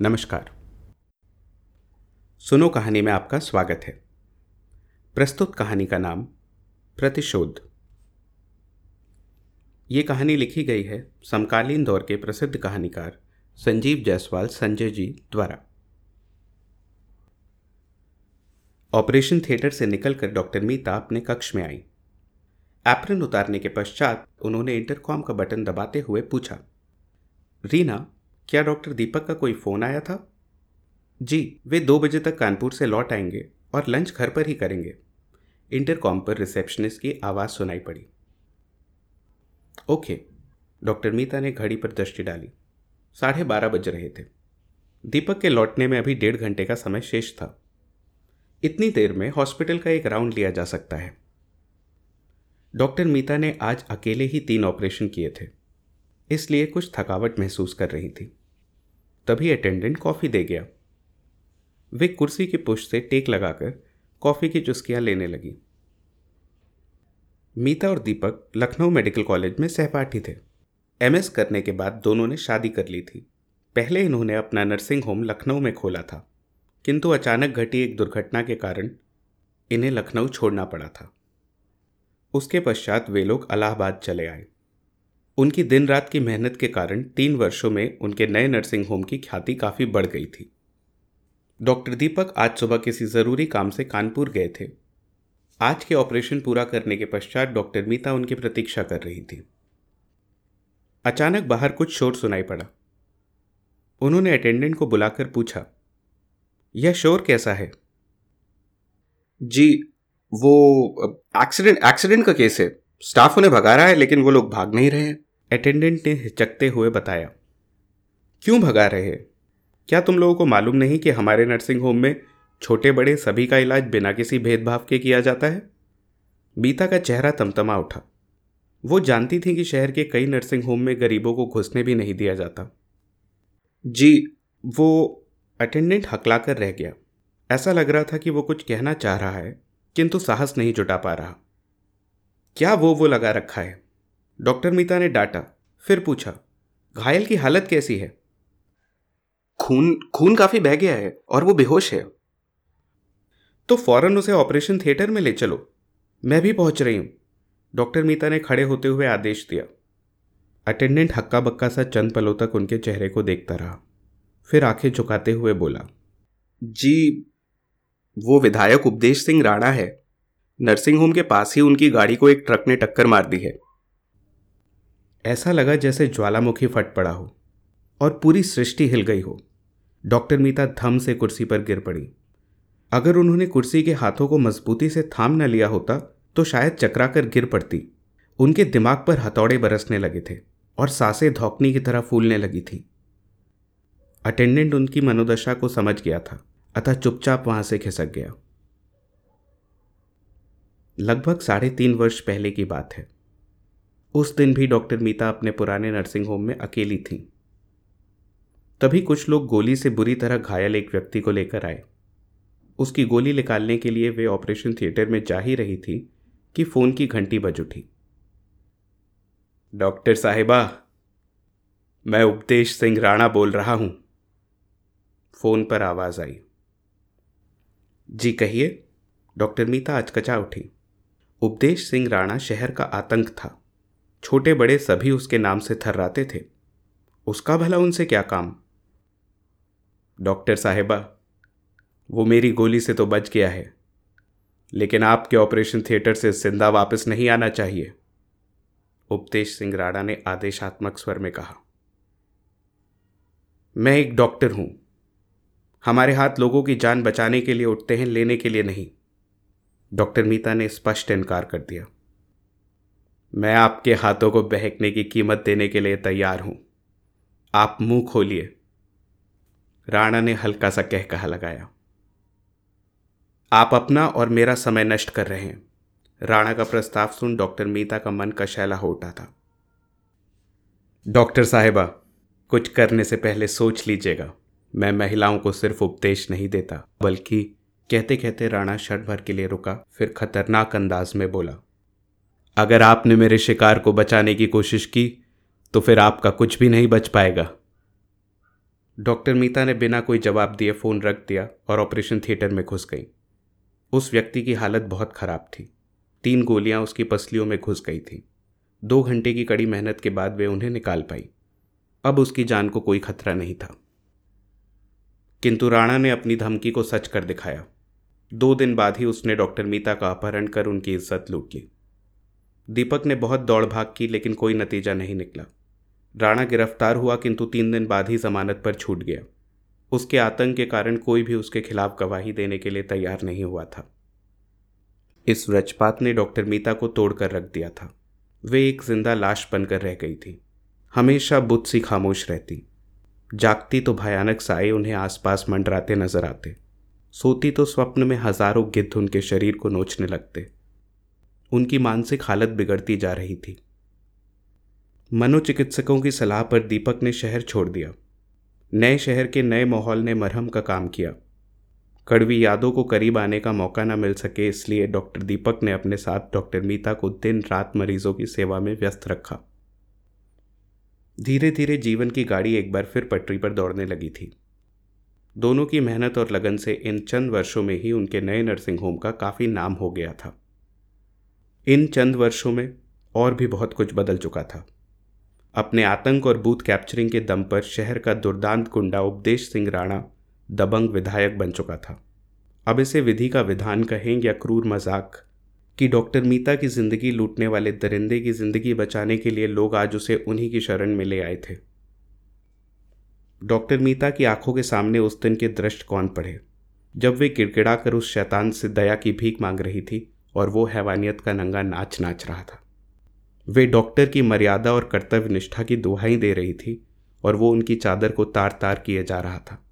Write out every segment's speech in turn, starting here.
नमस्कार। सुनो कहानी में आपका स्वागत है। प्रस्तुत कहानी का नाम प्रतिशोध। ये कहानी लिखी गई है समकालीन दौर के प्रसिद्ध कहानीकार संजीव जायसवाल संजय जी द्वारा। ऑपरेशन थिएटर से निकलकर डॉक्टर मीता अपने कक्ष में आई। एप्रन उतारने के पश्चात उन्होंने इंटरकॉम का बटन दबाते हुए पूछा, रीना क्या डॉक्टर दीपक का कोई फ़ोन आया था? जी, वे दो बजे तक कानपुर से लौट आएँगे और लंच घर पर ही करेंगे। इंटरकॉम पर रिसेप्शनिस्ट की आवाज़ सुनाई पड़ी। ओके, डॉक्टर मीता ने घड़ी पर दृष्टि डाली। साढ़े बारह बज रहे थे। दीपक के लौटने में अभी डेढ़ घंटे का समय शेष था। इतनी देर में हॉस्पिटल का एक राउंड लिया जा सकता है। डॉक्टर मीता ने आज अकेले ही तीन ऑपरेशन किए थे। इसलिए कुछ थकावट महसूस कर रही थी। तभी अटेंडेंट कॉफ़ी दे गया। वे कुर्सी की पुश से टेक लगाकर कॉफ़ी की चुस्कियाँ लेने लगी। मीता और दीपक लखनऊ मेडिकल कॉलेज में सहपाठी थे। एमएस करने के बाद दोनों ने शादी कर ली थी। पहले इन्होंने अपना नर्सिंग होम लखनऊ में खोला था, किंतु अचानक घटी एक दुर्घटना के कारण इन्हें लखनऊ छोड़ना पड़ा था। उसके पश्चात वे लोग अलाहाबाद चले आए। उनकी दिन रात की मेहनत के कारण तीन वर्षों में उनके नए नर्सिंग होम की ख्याति काफ़ी बढ़ गई थी। डॉक्टर दीपक आज सुबह किसी ज़रूरी काम से कानपुर गए थे। आज के ऑपरेशन पूरा करने के पश्चात डॉक्टर मीता उनकी प्रतीक्षा कर रही थी। अचानक बाहर कुछ शोर सुनाई पड़ा। उन्होंने अटेंडेंट को बुलाकर पूछा, यह शोर कैसा है? जी, वो, एक्सीडेंट एक्सीडेंट का केस है। स्टाफ उन्हें भगा रहा है, लेकिन वो लोग भाग नहीं रहे हैं। अटेंडेंट ने हिचकते हुए बताया, क्यों भगा रहे क्या तुम लोगों को मालूम नहीं कि हमारे नर्सिंग होम में छोटे बड़े सभी का इलाज बिना किसी भेदभाव के किया जाता है? बीता का चेहरा तमतमा उठा। वो जानती थी कि शहर के कई नर्सिंग होम में गरीबों को घुसने भी नहीं दिया जाता। जी, वो अटेंडेंट हकलाकर रह गया। ऐसा लग रहा था कि वो कुछ कहना चाह रहा है, किंतु साहस नहीं जुटा पा रहा। क्या वो वो लगा रखा है? डॉक्टर मीता ने डांटा फिर पूछा घायल की हालत कैसी है? खून खून काफ़ी बह गया है और वो बेहोश है। तो फ़ौरन उसे ऑपरेशन थिएटर में ले चलो। मैं भी पहुँच रही हूँ डॉक्टर मीता ने खड़े होते हुए आदेश दिया। अटेंडेंट हक्का बक्का सा चंद पलों तक उनके चेहरे को देखता रहा फिर आँखें झुकाते हुए बोला जी वो विधायक उपदेश सिंह राणा है। नर्सिंग होम के पास ही उनकी गाड़ी को एक ट्रक ने टक्कर मार दी है। ऐसा लगा जैसे ज्वालामुखी फट पड़ा हो और पूरी सृष्टि हिल गई हो। डॉक्टर मीता थम से कुर्सी पर गिर पड़ी। अगर उन्होंने कुर्सी के हाथों को मजबूती से थाम न लिया होता तो शायद चकरा कर गिर पड़ती। उनके दिमाग पर हथौड़े बरसने लगे थे और साँसें धौकनी की तरह फूलने लगी थी। अटेंडेंट उनकी मनोदशा को समझ गया था, अतः चुपचाप वहाँ से खिसक गया। लगभग साढ़े तीन वर्ष पहले की बात है। उस दिन भी डॉक्टर मीता अपने पुराने नर्सिंग होम में अकेली थी। तभी कुछ लोग गोली से बुरी तरह घायल एक व्यक्ति को लेकर आए। उसकी गोली निकालने के लिए वे ऑपरेशन थिएटर में जा ही रही थी कि फ़ोन की घंटी बज उठी। डॉक्टर साहिबा, मैं उपदेश सिंह राणा बोल रहा हूँ। फ़ोन पर आवाज़ आई। जी कहिए, डॉक्टर मीता अचकचा उठी। उपदेश सिंह राणा शहर का आतंक था। छोटे बड़े सभी उसके नाम से थर्राते थे। उसका भला उनसे क्या काम? डॉक्टर साहेबा, वो मेरी गोली से तो बच गया है, लेकिन आपके ऑपरेशन थिएटर से ज़िंदा वापस नहीं आना चाहिए। उपदेश सिंह राणा ने आदेशात्मक स्वर में कहा। मैं एक डॉक्टर हूँ। हमारे हाथ लोगों की जान बचाने के लिए, उठते हैं, लेने के लिए नहीं। डॉक्टर मीता ने स्पष्ट इनकार कर दिया। मैं आपके हाथों को बहकने की कीमत देने के लिए तैयार हूँ। आप मुँह खोलिए। राणा ने हल्का सा कह कहा लगाया। आप अपना और मेरा समय नष्ट कर रहे हैं। राणा का प्रस्ताव सुन डॉक्टर मीता का मन का शैला हो उठा था। डॉक्टर साहेबा, कुछ करने से पहले सोच लीजिएगा। मैं महिलाओं को सिर्फ़ उपदेश नहीं देता, बल्कि कहते कहते राणा क्षण भर के लिए रुका, फिर खतरनाक अंदाज में बोला अगर आपने मेरे शिकार को बचाने की कोशिश की तो फिर आपका कुछ भी नहीं बच पाएगा। डॉक्टर मीता ने बिना कोई जवाब दिए फ़ोन रख दिया और ऑपरेशन थिएटर में घुस गई। उस व्यक्ति की हालत बहुत ख़राब थी। तीन गोलियाँ उसकी पसलियों में घुस गई थी। दो घंटे की कड़ी मेहनत के बाद वे उन्हें निकाल पाई। अब उसकी जान को कोई खतरा नहीं था। किंतु राणा ने अपनी धमकी को सच कर दिखाया। दो दिन बाद ही उसने डॉक्टर मीता का अपहरण कर उनकी इज़्ज़त लूट ली। दीपक ने बहुत दौड़ भाग की, लेकिन कोई नतीजा नहीं निकला। राणा गिरफ़्तार हुआ, किंतु तीन दिन बाद ही जमानत पर छूट गया। उसके आतंक के कारण कोई भी उसके खिलाफ गवाही देने के लिए तैयार नहीं हुआ था। इस व्रजपात ने डॉक्टर मीता को तोड़कर रख दिया था। वे एक ज़िंदा लाश बनकर रह गई थी। हमेशा बुद्ध सी खामोश रहती। जागती तो भयानक साए उन्हें आसपास मंडराते नज़र आते। सोती तो स्वप्न में हज़ारों गिद्ध उनके शरीर को नोचने लगते। उनकी मानसिक हालत बिगड़ती जा रही थी। मनोचिकित्सकों की सलाह पर दीपक ने शहर छोड़ दिया। नए शहर के नए माहौल ने मरहम का काम किया। कड़वी यादों को करीब आने का मौका न मिल सके इसलिए डॉक्टर दीपक ने अपने साथ डॉक्टर मीता को दिन रात मरीजों की सेवा में व्यस्त रखा। धीरे धीरे जीवन की गाड़ी एक बार फिर पटरी पर दौड़ने लगी थी। दोनों की मेहनत और लगन से इन चंद वर्षों में ही उनके नए नर्सिंग होम का काफ़ी नाम हो गया था। इन चंद वर्षों में और भी बहुत कुछ बदल चुका था। अपने आतंक और बूथ कैप्चरिंग के दम पर शहर का दुर्दांत गुंडा उपदेश सिंह राणा दबंग विधायक बन चुका था। अब इसे विधि का विधान कहें या क्रूर मज़ाक कि डॉक्टर मीता की ज़िंदगी लूटने वाले दरिंदे की ज़िंदगी बचाने के लिए लोग आज उसे उन्हीं की शरण में ले आए थे। डॉक्टर मीता की आँखों के सामने उस दिन के दृश्य कौन पड़े जब वे किड़किड़ा कर उस शैतान से दया की भीख मांग रही थी और वो हैवानियत का नंगा नाच नाच रहा था। वे डॉक्टर की मर्यादा और कर्तव्य निष्ठा की दुहाई दे रही थी और वो उनकी चादर को तार तार किए जा रहा था।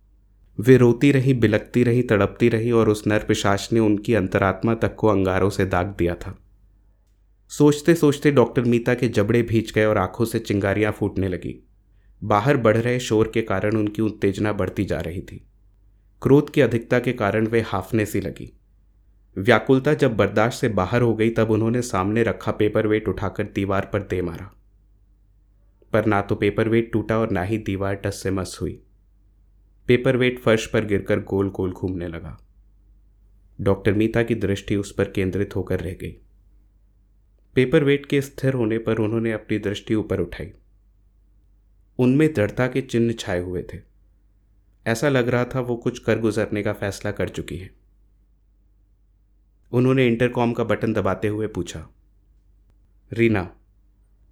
वे रोती रही बिलकती रही, तड़पती रही और उस नर पिशाच ने उनकी अंतरात्मा तक को अंगारों से दाग दिया था। सोचते सोचते डॉक्टर मीता के जबड़े भींच गए और आँखों से चिंगारियाँ फूटने लगी। बाहर बढ़ रहे शोर के कारण उनकी उत्तेजना बढ़ती जा रही थी। क्रोध की अधिकता के कारण वे हाफने सी लगी। व्याकुलता जब बर्दाश्त से बाहर हो गई, तब उन्होंने सामने रखा पेपर वेट उठाकर दीवार पर दे मारा। पर ना तो पेपर वेट टूटा और ना ही दीवार टस से मस हुई। पेपर वेट फर्श पर गिरकर गोल गोल घूमने लगा। डॉक्टर मीता की दृष्टि उस पर केंद्रित होकर रह गई। पेपर वेट के स्थिर होने पर उन्होंने अपनी दृष्टि ऊपर उठाई। उनमें दृढ़ता के चिन्ह छाए हुए थे। ऐसा लग रहा था वो कुछ कर गुजरने का फैसला कर चुकी है। उन्होंने इंटरकॉम का बटन दबाते हुए पूछा, रीना,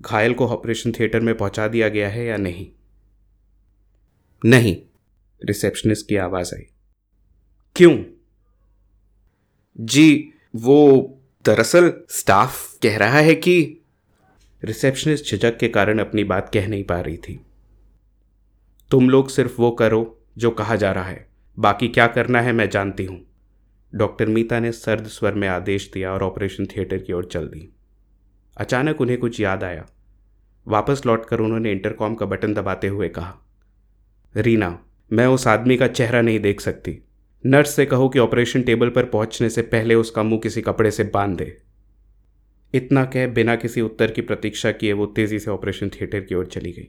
घायल को ऑपरेशन थिएटर में पहुँचा दिया गया है या नहीं? नहीं, रिसेप्शनिस्ट की आवाज़ आई। क्यों? जी, वो दरअसल स्टाफ कह रहा है कि रिसेप्शनिस्ट झिझक के कारण अपनी बात कह नहीं पा रही थी। तुम लोग सिर्फ़ वो करो जो कहा जा रहा है, बाकी क्या करना है मैं जानती हूँ। डॉक्टर मीता ने सर्द स्वर में आदेश दिया और ऑपरेशन थिएटर की ओर चल दी। अचानक उन्हें कुछ याद आया। वापस लौटकर उन्होंने इंटरकॉम का बटन दबाते हुए कहा, रीना, मैं उस आदमी का चेहरा नहीं देख सकती। नर्स से कहो कि ऑपरेशन टेबल पर पहुँचने से पहले उसका मुँह किसी कपड़े से बाँध दे। इतना कह बिना किसी उत्तर की प्रतीक्षा किए वो तेज़ी से ऑपरेशन थिएटर की ओर चली गई।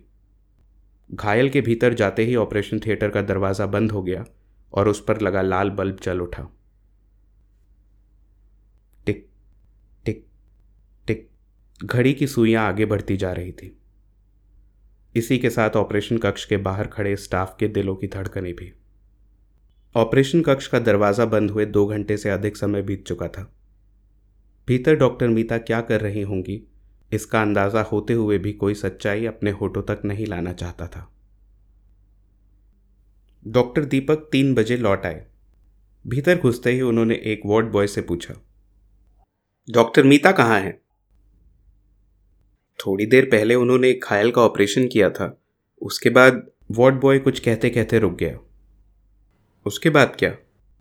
घायल के भीतर जाते ही ऑपरेशन थिएटर का दरवाज़ा बंद हो गया और उस पर लगा लाल बल्ब जल उठा टिक टिक टिक घड़ी की सुइयाँ आगे बढ़ती जा रही थी। इसी के साथ ऑपरेशन कक्ष के बाहर खड़े स्टाफ के दिलों की धड़कनें भी। ऑपरेशन कक्ष का दरवाज़ा बंद हुए दो घंटे से अधिक समय बीत चुका था। भीतर डॉक्टर मीता क्या कर रही होंगी, इसका अंदाज़ा होते हुए भी कोई सच्चाई अपने होठों तक नहीं लाना चाहता था। डॉक्टर दीपक तीन बजे लौट आए। भीतर घुसते ही उन्होंने एक वार्ड बॉय से पूछा, डॉक्टर मीता कहाँ है? थोड़ी देर पहले उन्होंने घायल का ऑपरेशन किया था। उसके बाद वार्ड बॉय कुछ कहते कहते रुक गया। उसके बाद क्या?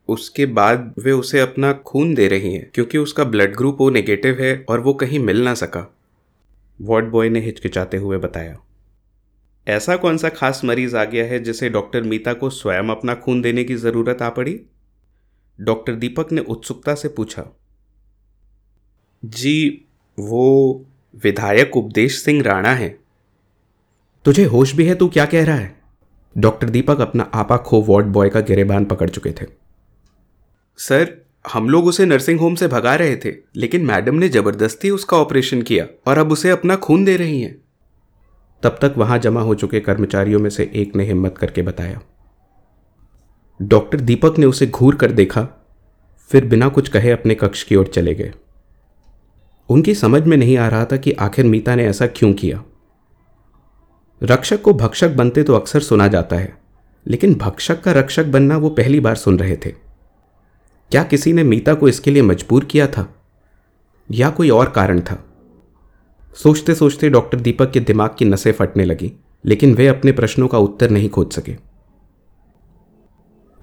उसके बाद वे उसे अपना खून दे रही हैं, क्योंकि उसका ब्लड ग्रुप वो नेगेटिव है और वो कहीं मिल ना सका। वार्ड बॉय ने हिचकिचाते हुए बताया, ऐसा कौन सा खास मरीज़ आ गया है जिसे डॉक्टर मीता को स्वयं अपना खून देने की ज़रूरत आ पड़ी? डॉक्टर दीपक ने उत्सुकता से पूछा, जी, वो विधायक उपदेश सिंह राणा है। तुझे होश भी है तू क्या कह रहा है? डॉक्टर दीपक अपना आपा खो वार्ड बॉय का गिरेबान पकड़ चुके थे। सर हम लोग उसे नर्सिंग होम से भगा रहे थे लेकिन मैडम ने ज़बरदस्ती उसका ऑपरेशन किया और अब उसे अपना खून दे रही हैं। तब तक वहाँ जमा हो चुके कर्मचारियों में से एक ने हिम्मत करके बताया। डॉक्टर दीपक ने उसे घूर कर देखा फिर बिना कुछ कहे अपने कक्ष की ओर चले गए। उनकी समझ में नहीं आ रहा था कि आखिर मीता ने ऐसा क्यों किया। रक्षक को भक्षक बनते तो अक्सर सुना जाता है, लेकिन भक्षक का रक्षक बनना वो पहली बार सुन रहे थे। क्या किसी ने मीता को इसके लिए मजबूर किया था? या कोई और कारण था? सोचते सोचते डॉक्टर दीपक के दिमाग की नसें फटने लगी, लेकिन वे अपने प्रश्नों का उत्तर नहीं खोज सके।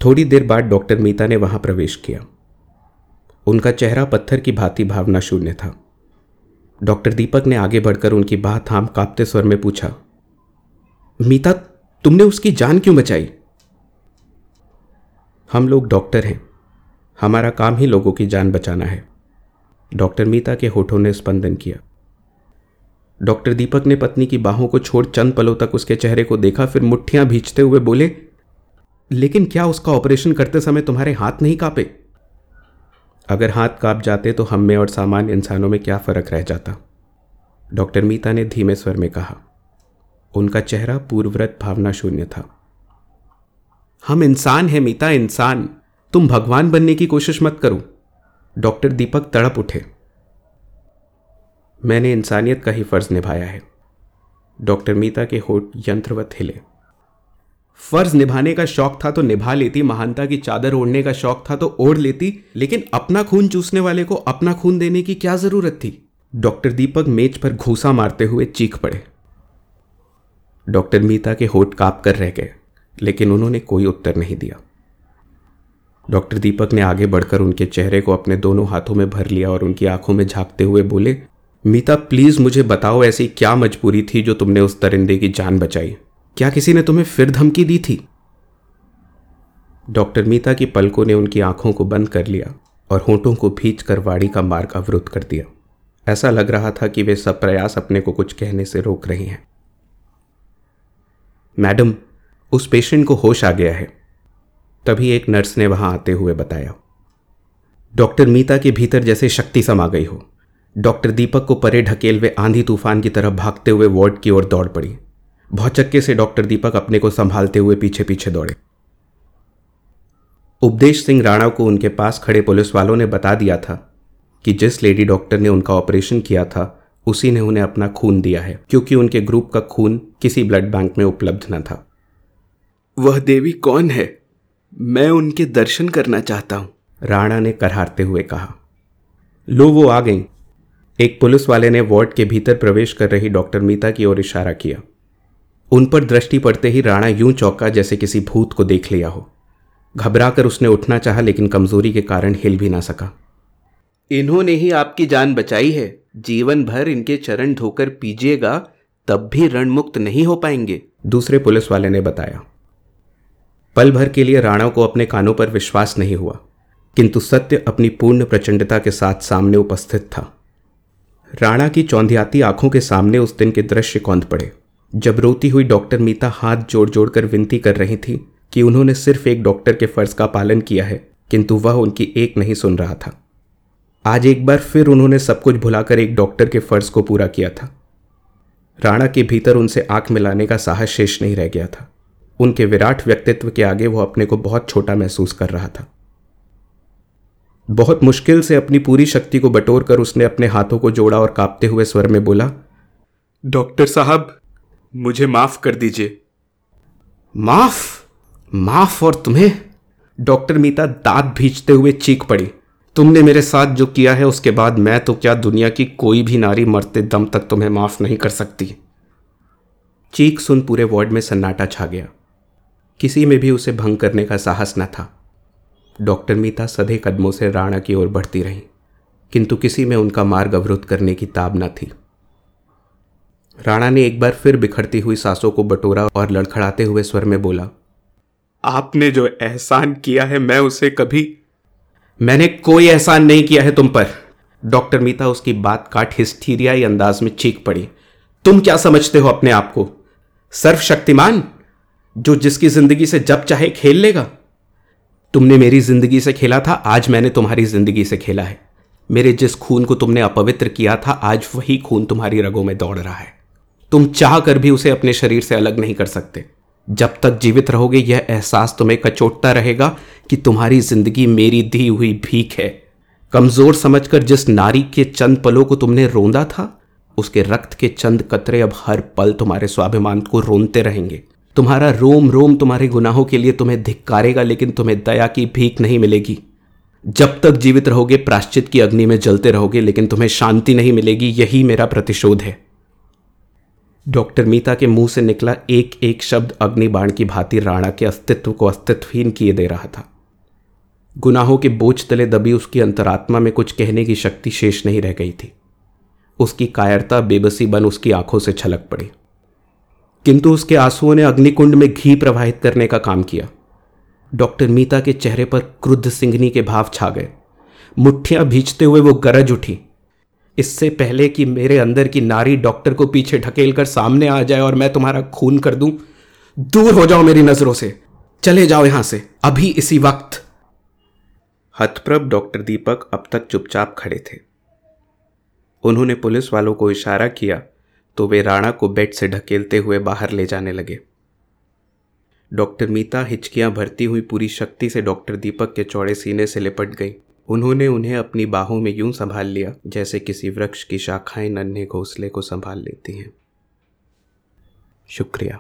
थोड़ी देर बाद डॉक्टर मीता ने वहाँ प्रवेश किया। उनका चेहरा पत्थर की भांति भावना शून्य था। डॉक्टर दीपक ने आगे बढ़कर उनकी बाह थाम कांपते स्वर में पूछा, मीता, तुमने उसकी जान क्यों बचाई? हम लोग डॉक्टर हैं। हमारा काम ही लोगों की जान बचाना है। डॉक्टर मीता के होठों ने स्पंदन किया। डॉक्टर दीपक ने पत्नी की बाहों को छोड़ चंद पलों तक उसके चेहरे को देखा, फिर मुठ्ठियाँ भींचते हुए बोले, लेकिन क्या उसका ऑपरेशन करते समय तुम्हारे हाथ नहीं कांपे? अगर हाथ काँप जाते तो हम में और सामान्य इंसानों में क्या फ़र्क रह जाता? डॉक्टर मीता ने धीमे स्वर में कहा, उनका चेहरा पूर्वव्रत भावना शून्य था। हम इंसान हैं मीता, इंसान। तुम भगवान बनने की कोशिश मत करो। डॉक्टर दीपक तड़प उठे। मैंने इंसानियत का ही फ़र्ज़ निभाया है। डॉक्टर मीता के होठ यंत्रवत हिले। फ़र्ज़ निभाने का शौक था तो निभा लेती, महानता की चादर ओढ़ने का शौक था तो ओढ़ लेती, लेकिन अपना खून चूसने वाले को अपना खून देने की क्या ज़रूरत थी? डॉक्टर दीपक मेज पर घूसा मारते हुए चीख पड़े। डॉक्टर मीता के होठ काप कर रह गए, लेकिन उन्होंने कोई उत्तर नहीं दिया। डॉक्टर दीपक ने आगे बढ़कर उनके चेहरे को अपने दोनों हाथों में भर लिया और उनकी आँखों में झांकते हुए बोले, मीता, प्लीज़ मुझे बताओ ऐसी क्या मजबूरी थी जो तुमने उस दरिंदे की जान बचाई? क्या किसी ने तुम्हें फिर धमकी दी थी? डॉक्टर मीता की पलकों ने उनकी आँखों को बंद कर लिया और होठों को भींच कर वाड़ी का मार्ग अवरुद्ध कर दिया। ऐसा लग रहा था कि वे सब प्रयास अपने को कुछ कहने से रोक रही हैं। मैडम, उस पेशेंट को होश आ गया है। तभी एक नर्स ने वहाँ आते हुए बताया। डॉक्टर मीता के भीतर जैसे शक्ति समा गई हो। डॉक्टर दीपक को परे ढकेल वे आंधी तूफ़ान की तरह भागते हुए वार्ड की ओर दौड़ पड़ी। भौचक्के से डॉक्टर दीपक अपने को संभालते हुए पीछे पीछे दौड़े। उपदेश सिंह राणा को उनके पास खड़े पुलिस वालों ने बता दिया था कि जिस लेडी डॉक्टर ने उनका ऑपरेशन किया था उसी ने उन्हें अपना खून दिया है क्योंकि उनके ग्रुप का खून किसी ब्लड बैंक में उपलब्ध न था। वह देवी कौन है? मैं उनके दर्शन करना चाहता हूँ। राणा ने करहारते हुए कहा लो वो आ गई। एक पुलिस वाले ने वार्ड के भीतर प्रवेश कर रही डॉक्टर मीता की ओर इशारा किया। उन पर दृष्टि पड़ते ही राणा यूँ चौका जैसे किसी भूत को देख लिया हो। घबराकर उसने उठना चाहा, लेकिन कमज़ोरी के कारण हिल भी ना सका। इन्होंने ही आपकी जान बचाई है। जीवन भर इनके चरण धोकर पीजिएगा, तब भी रणमुक्त नहीं हो पाएँगे, दूसरे पुलिस वाले ने बताया। पल भर के लिए राणा को अपने कानों पर विश्वास नहीं हुआ, किंतु सत्य अपनी पूर्ण प्रचंडता के साथ सामने उपस्थित था। राणा की चौंधियाती आँखों के सामने उस दिन के दृश्य कौंध पड़े। जब रोती हुई डॉक्टर मीता हाथ जोड़ जोड़ कर विनती कर रही थी कि उन्होंने सिर्फ़ एक डॉक्टर के फ़र्ज़ का पालन किया है, किंतु वह उनकी एक नहीं सुन रहा था। आज एक बार फिर उन्होंने सब कुछ भुलाकर एक डॉक्टर के फ़र्ज़ को पूरा किया था। राणा के भीतर उनसे आँख मिलाने का साहस शेष नहीं रह गया था। उनके विराट व्यक्तित्व के आगे वो अपने को बहुत छोटा महसूस कर रहा था। बहुत मुश्किल से अपनी पूरी शक्ति को बटोर कर उसने अपने हाथों को जोड़ा और कांपते हुए स्वर में बोला, डॉक्टर साहब मुझे माफ़ कर दीजिए। माफ़? माफ़ और तुम्हें? डॉक्टर मीता दांत भींचते हुए चीख पड़ी। तुमने मेरे साथ जो किया है, उसके बाद मैं तो क्या दुनिया की कोई भी नारी मरते दम तक तुम्हें माफ़ नहीं कर सकती? चीख सुन पूरे वार्ड में सन्नाटा छा गया। किसी में भी उसे भंग करने का साहस न था। डॉक्टर मीता सधे कदमों से राणा की ओर बढ़ती रही, किंतु किसी में उनका मार्ग अवरुद्ध करने की ताब न थी। राणा ने एक बार फिर बिखरती हुई सांसों को बटोरा और लड़खड़ाते हुए स्वर में बोला, आपने जो एहसान किया है, मैं उसे कभी मैंने कोई एहसान नहीं किया है तुम पर। डॉक्टर मीता उसकी बात काट हिस्टीरियाई अंदाज में चीख पड़ी। तुम क्या समझते हो अपने आप को? सर्वशक्तिमान? जो जिसकी ज़िंदगी से जब चाहे खेल लेगा। तुमने मेरी ज़िंदगी से खेला था, आज मैंने तुम्हारी ज़िंदगी से खेला है। मेरे जिस खून को तुमने अपवित्र किया था, आज वही खून तुम्हारी रगों में दौड़ रहा है। तुम चाह कर भी उसे अपने शरीर से अलग नहीं कर सकते। जब तक जीवित रहोगे, यह एहसास तुम्हें कचोटता रहेगा कि तुम्हारी ज़िंदगी मेरी दी हुई भीख है। कमज़ोर समझकर जिस नारी के चंद पलों को तुमने रोंदा था, उसके रक्त के चंद कतरे अब हर पल तुम्हारे स्वाभिमान को रोनते रहेंगे। तुम्हारा रोम रोम तुम्हारे गुनाहों के लिए तुम्हें धिक्कारेगा, लेकिन तुम्हें दया की भीख नहीं मिलेगी। जब तक जीवित रहोगे, प्राश्चित की अग्नि में जलते रहोगे, लेकिन तुम्हें शांति नहीं मिलेगी, यही मेरा प्रतिशोध है। डॉक्टर मीता के मुँह से निकला एक एक शब्द अग्निबाण की भांति राणा के अस्तित्व को अस्तित्वहीन किए दे रहा था। गुनाहों के बोझ तले दबी उसकी अंतरात्मा में कुछ कहने की शक्ति शेष नहीं रह गई थी। उसकी कायरता बेबसी बन उसकी आँखों से छलक पड़ी। किंतु उसके आंसुओं ने अग्निकुंड में घी प्रवाहित करने का काम किया। डॉक्टर मीता के चेहरे पर क्रुद्ध सिंघनी के भाव छा गए। मुठ्ठियाँ भींचते हुए वो गरज उठी। इससे पहले कि मेरे अंदर की नारी डॉक्टर को पीछे ढकेल कर सामने आ जाए और मैं तुम्हारा खून कर दूँ, दूर हो जाओ मेरी नज़रों से। चले जाओ यहाँ से, अभी इसी वक्त। हथप्रभ डॉक्टर दीपक अब तक चुपचाप खड़े थे। उन्होंने पुलिस वालों को इशारा किया तो वे राणा को बेड से ढकेलते हुए बाहर ले जाने लगे। डॉक्टर मीता हिचकियाँ भरती हुई पूरी शक्ति से डॉक्टर दीपक के चौड़े सीने से लिपट गई। उन्होंने उन्हें अपनी बाहों में यूँ संभाल लिया, जैसे किसी वृक्ष की शाखाएँ नन्हे घोंसले को संभाल लेती हैं। शुक्रिया।